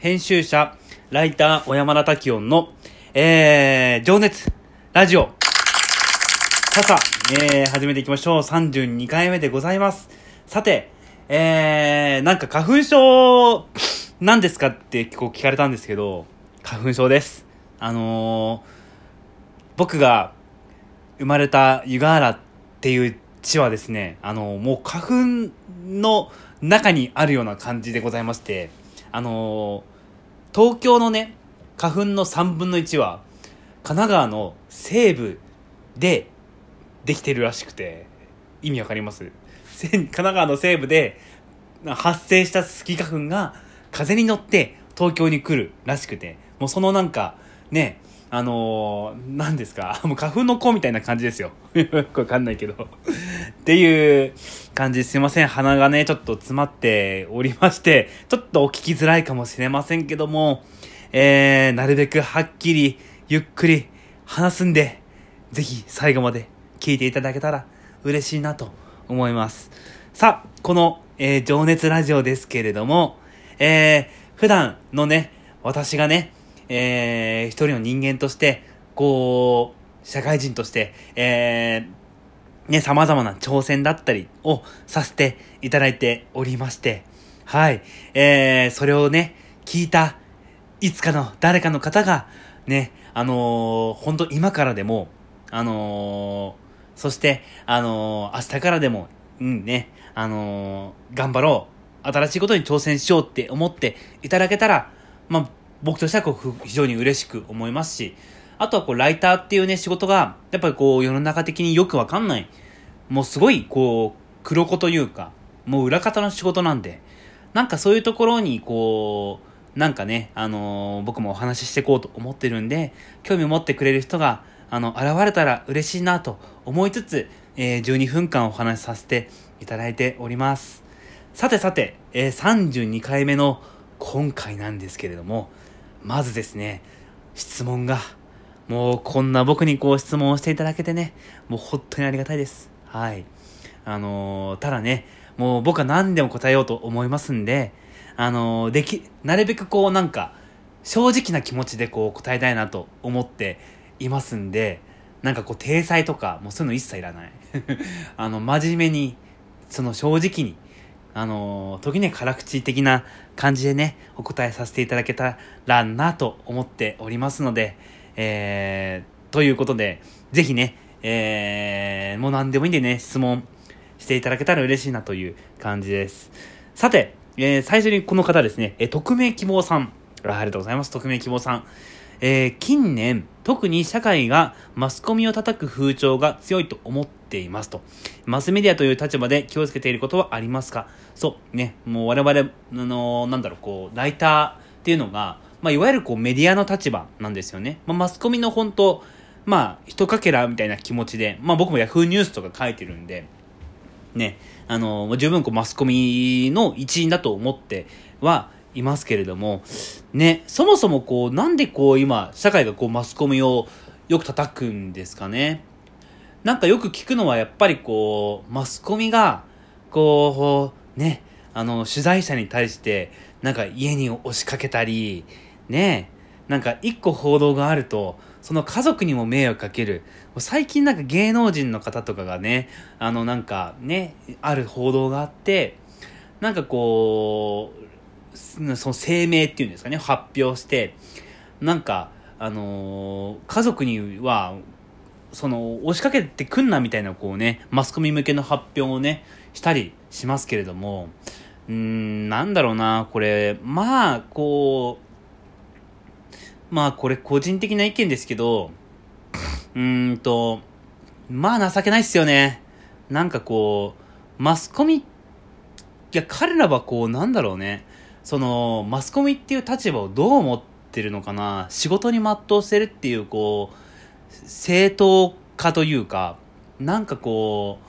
編集者、ライター、小山田滝音の、えー、情熱、ラジオ。ささ、えー、始めていきましょう。32回目でございます。さて、えー、なんか花粉症、何ですかってこう聞かれたんですけど、花粉症です。あのー、僕が生まれた湯河原っていう地はですね、あのー、もう花粉の中にあるような感じでございまして、あのー、東京のね、花粉の3分の1は、神奈川の西部でできてるらしくて、意味わかります？神奈川の西部で発生したスギ花粉が風に乗って東京に来るらしくて、もうそのなんか、ね、あのー、何ですか、もう花粉の子みたいな感じですよ。よ くわかんないけど。っていう感じすいません。鼻がね、ちょっと詰まっておりまして、ちょっとお聞きづらいかもしれませんけども、えー、なるべくはっきり、ゆっくり話すんで、ぜひ最後まで聞いていただけたら嬉しいなと思います。さあ、この、えー、情熱ラジオですけれども、えー、普段のね、私がね、えー、一人の人間として、こう、社会人として、えー、ね、様々な挑戦だったりをさせていただいておりまして、はい、えー、それをね、聞いた、いつかの誰かの方が、ね、あのー、本当今からでも、あのー、そして、あのー、明日からでも、うんね、あのー、頑張ろう。新しいことに挑戦しようって思っていただけたら、まあ、僕としてはこう非常に嬉しく思いますし、あとはこうライターっていうね仕事が、やっぱりこう世の中的によくわかんない、もうすごいこう黒子というか、もう裏方の仕事なんで、なんかそういうところにこう、なんかね、あのー、僕もお話ししていこうと思ってるんで、興味を持ってくれる人が、あの、現れたら嬉しいなと思いつつ、えー、12分間お話しさせていただいております。さてさて、えー、32回目の今回なんですけれども、まずですね、質問が、もうこんな僕にこう質問をしていただけてね、もう本当にありがたいです。はい。あのー、ただね、もう僕は何でも答えようと思いますんで、あのー、でき、なるべくこうなんか、正直な気持ちでこう答えたいなと思っていますんで、なんかこう、体裁とか、もうそういうの一切いらない。あの、真面目に、その正直に、あのー、時には辛口的な感じでね、お答えさせていただけたらなと思っておりますので、えー、ということで、ぜひね、えー、もう何でもいいんでね、質問していただけたら嬉しいなという感じです。さて、えー、最初にこの方ですね、えー、匿名希望さん。ありがとうございます。匿名希望さん。えー、近年、特に社会がマスコミを叩く風潮が強いと思っていますと。マスメディアという立場で気をつけていることはありますか？そう、ね、もう我々、あのー、なんだろう、こう、ライターっていうのが、まあ、いわゆるこうメディアの立場なんですよね。まあ、マスコミの本当、まあ、一かけらみたいな気持ちで、まあ僕も Yahoo ニュースとか書いてるんで、ね、あのー、十分こうマスコミの一員だと思ってはいますけれども、ね、そもそもこう、なんでこう今、社会がこうマスコミをよく叩くんですかね？なんかよく聞くのはやっぱりこう、マスコミが、こう、ね、あの、取材者に対して、なんか家に押しかけたり、ね、なんか一個報道があると、その家族にも迷惑かける。最近なんか芸能人の方とかがね、あのなんかね、ある報道があって、なんかこう、その声明っていうんですかね、発表して、なんか、あのー、家族には、その、押しかけてくんなみたいな、こうね、マスコミ向けの発表をね、したりしますけれども、うん、なんだろうな、これ、まあ、こう、まあ、これ個人的な意見ですけど、うんと、まあ情けないっすよね。なんかこう、マスコミ、いや、彼らはこう、なんだろうね。その、マスコミっていう立場をどう思ってるのかな？仕事に全うしてるっていう、こう、正当化というか、なんかこう、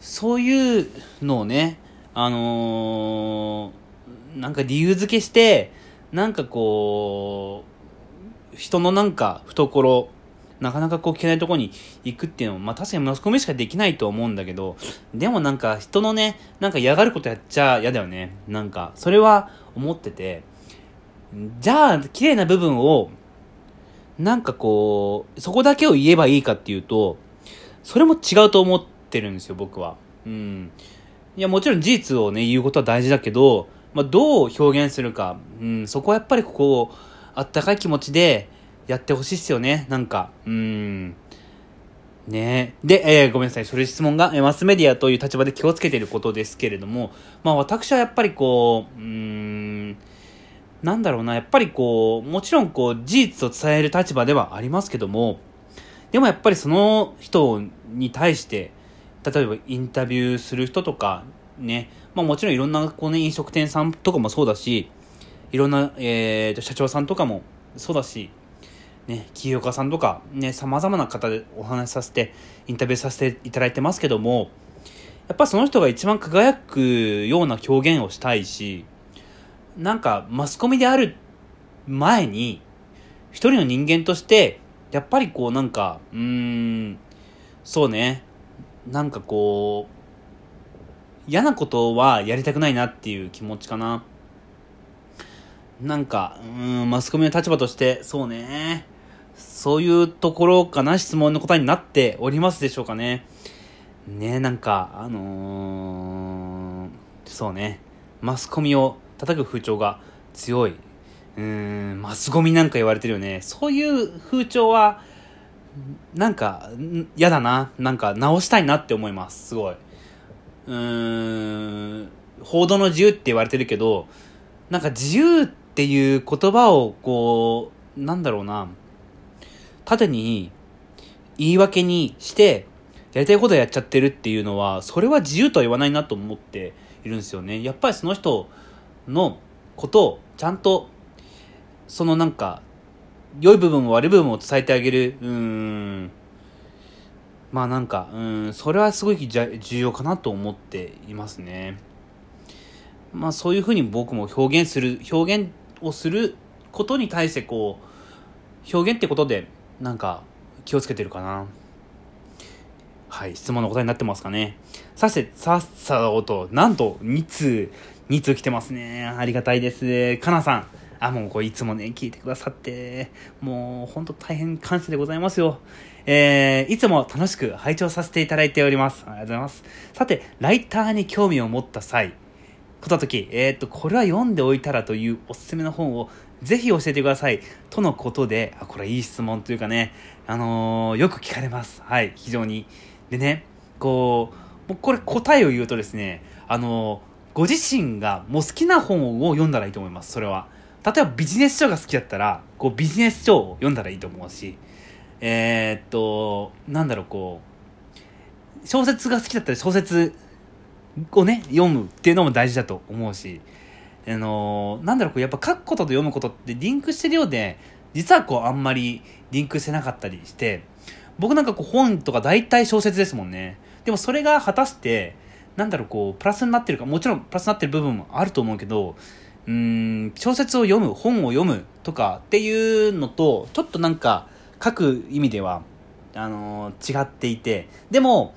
そういうのをね、あのー、なんか理由付けして、なんかこう、人のなんか懐、なかなかこう聞けないとこに行くっていうのも、まあ確かにマスコミしかできないと思うんだけど、でもなんか人のね、なんか嫌がることやっちゃ嫌だよね。なんか、それは思ってて、じゃあ、綺麗な部分を、なんかこう、そこだけを言えばいいかっていうと、それも違うと思ってるんですよ、僕は。うん。いや、もちろん事実をね、言うことは大事だけど、まあ、どう表現するか、うん、そこはやっぱりここ、あったかい気持ちでやってほしいっすよね、なんか。うん。ねで、えー、ごめんなさい。それ質問が、えマスメディアという立場で気をつけていることですけれども、まあ私はやっぱりこう、うん、なんだろうな、やっぱりこう、もちろんこう、事実を伝える立場ではありますけども、でもやっぱりその人に対して、例えばインタビューする人とか、ね、まあもちろんいろんなこうね、飲食店さんとかもそうだし、いろんな、えー、社長さんとかもそうだし、ね、起業家さんとか、ね、様々な方でお話しさせて、インタビューさせていただいてますけども、やっぱその人が一番輝くような表現をしたいし、なんかマスコミである前に、一人の人間として、やっぱりこうなんか、うーん、そうね、なんかこう、嫌なことはやりたくないなっていう気持ちかな。なんか、うん、マスコミの立場として、そうね。そういうところかな質問の答えになっておりますでしょうかね。ねえなんか、あのー、そうね。マスコミを叩く風潮が強い。うーん、マスゴミなんか言われてるよね。そういう風潮は、なんか、嫌だな。なんか直したいなって思います。すごい。うーん、報道の自由って言われてるけど、なんか自由っていう言葉をこう、なんだろうな。縦に言い訳にして、やりたいことやっちゃってるっていうのは、それは自由とは言わないなと思っているんですよね。やっぱりその人のことをちゃんと、そのなんか、良い部分も悪い部分も伝えてあげる。うん。まあなんか、うん、それはすごい重要かなと思っていますね。まあそういうふうに僕も表現する、表現をすることに対してこう、表現ってことでなんか気をつけてるかな。はい、質問の答えになってますかね。さして、さっさと、なんと2通、2通来てますね。ありがたいです。かなさん。あ、もうこれいつもね、聞いてくださって、もうほんと大変感謝でございますよ。えー、いつも楽しく拝聴させていただいております。ありがとうございます。さて、ライターに興味を持った際、こと時、えー、っと、これは読んでおいたらというおすすめの本をぜひ教えてください。とのことで、あ、これいい質問というかね、あのー、よく聞かれます。はい、非常に。でね、こう、もうこれ答えを言うとですね、あのー、ご自身がもう好きな本を読んだらいいと思います、それは。例えばビジネス書が好きだったら、こうビジネス書を読んだらいいと思うし、えー、っと、なんだろう、こう、小説が好きだったら小説をね、読むっていうのも大事だと思うし、あのー、なんだろう、こうやっぱ書くことと読むことってリンクしてるようで、実はこうあんまりリンクしてなかったりして、僕なんかこう本とか大体小説ですもんね。でもそれが果たして、なんだろう、こう、プラスになってるか、もちろんプラスになってる部分もあると思うけど、うん、小説を読む、本を読むとかっていうのと、ちょっとなんか、書く意味では、あのー、違っていて、でも、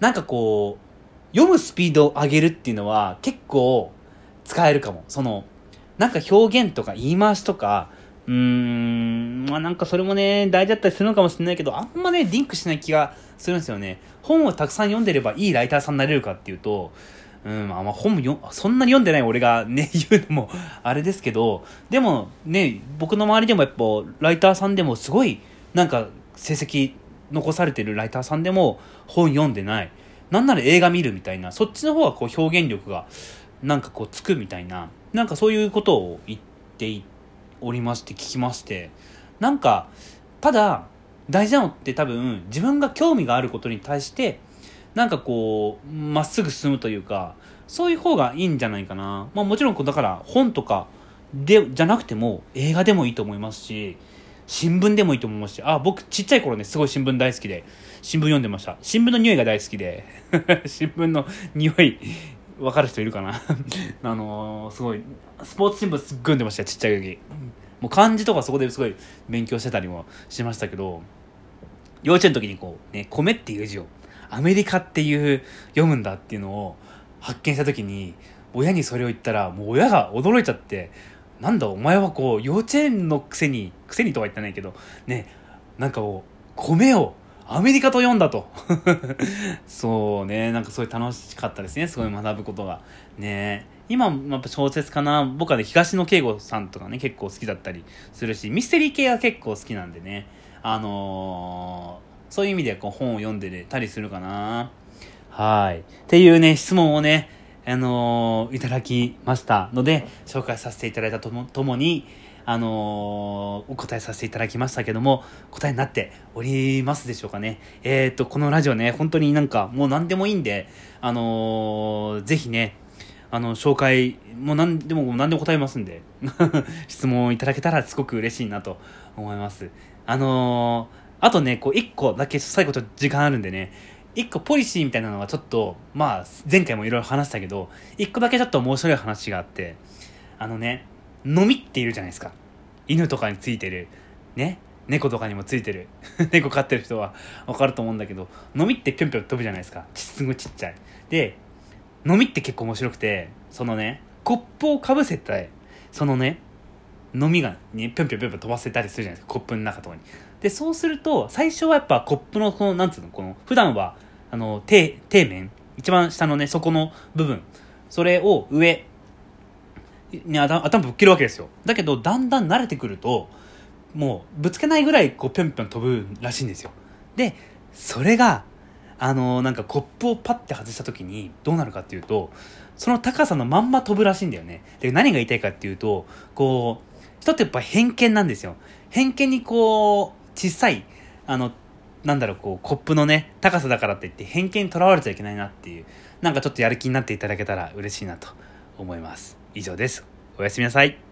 なんかこう、読むスピードを上げるっていうのは結構使えるかも。その、なんか表現とか言い回しとか、うーん、まあなんかそれもね、大事だったりするのかもしれないけど、あんまね、リンクしない気がするんですよね。本をたくさん読んでればいいライターさんになれるかっていうと、うん、まあ、ま本もよ、そんなに読んでない俺がね、言うのもあれですけど、でもね、僕の周りでもやっぱ、ライターさんでもすごい、なんか、成績残されてるライターさんでも本読んでない。なんなら映画見るみたいな、そっちの方がこう表現力が、なんかこうつくみたいな、なんかそういうことを言っておりまして聞きまして、なんか、ただ、大事なのって多分自分が興味があることに対してなんかこうまっすぐ進むというかそういう方がいいんじゃないかな、まあ、もちろんだから本とかでじゃなくても映画でもいいと思いますし新聞でもいいと思いますしあ僕ちっちゃい頃ねすごい新聞大好きで新聞読んでました。新聞の匂いが大好きで。新聞の匂い分かる人いるかな？あのー、すごいスポーツ新聞すっごい読んでましたちっちゃい時。もう漢字とかそこですごい勉強してたりもしましたけど、幼稚園の時にこう、ね、米っていう字を、アメリカっていう読むんだっていうのを発見した時に、親にそれを言ったら、もう親が驚いちゃって、なんだお前はこう幼稚園のくせにくせにとは言ってないけどねなんかこう米をアメリカと読んだと。そうね。なんかすごい楽しかったですね。すごい学ぶことが。ね。今やっぱ小説かな僕はね東野圭吾さんとかね結構好きだったりするしミステリー系は結構好きなんでね。あのー、そういう意味でこう本を読んでたりするかな。はい。っていうね、質問をね、あの、いただきましたので、紹介させていただいたとも、ともに、あの、お答えさせていただきましたけども、答えになっておりますでしょうかね。えっ、ー、と、このラジオね、本当になんかもう何でもいいんで、あのー、ぜひね、あの、紹介、もう何でも何でも答えますんで、質問いただけたらすごく嬉しいなと思います。あのー、あとね、こう、一個だけ最後ちょっと時間あるんでね、一個ポリシーみたいなのがちょっと、まあ、前回もいろいろ話したけど、一個だけちょっと面白い話があって、あのね、のみっているじゃないですか。犬とかについてる。ね？猫とかにもついてる。猫飼ってる人はわかると思うんだけど、のみってぴょんぴょん飛ぶじゃないですか。すごいちっちゃい。で、のみって結構面白くて、そのね、コップをかぶせて、そのね、のみが、ね、ぴょんぴょんぴょん飛ばせたりするじゃないですか。コップの中とかに。で、そうすると、最初はやっぱコップの、この、なんつうの、この、普段は、あの、底、底面、一番下のね、底の部分、それを上、に頭ぶっけるわけですよ。だけど、だんだん慣れてくると、もう、ぶつけないぐらい、こう、ぴょんぴょん飛ぶらしいんですよ。で、それが、あの、なんかコップをパッて外した時にどうなるかっていうと、その高さのまんま飛ぶらしいんだよね。で、何が言いたいかっていうと、こう、人ってやっぱ偏見なんですよ。偏見にこう、小さい、あの、なんだろう、こう、コップのね、高さだからって言って偏見にとらわれちゃいけないなっていう、なんかちょっとやる気になっていただけたら嬉しいなと思います。以上です。おやすみなさい。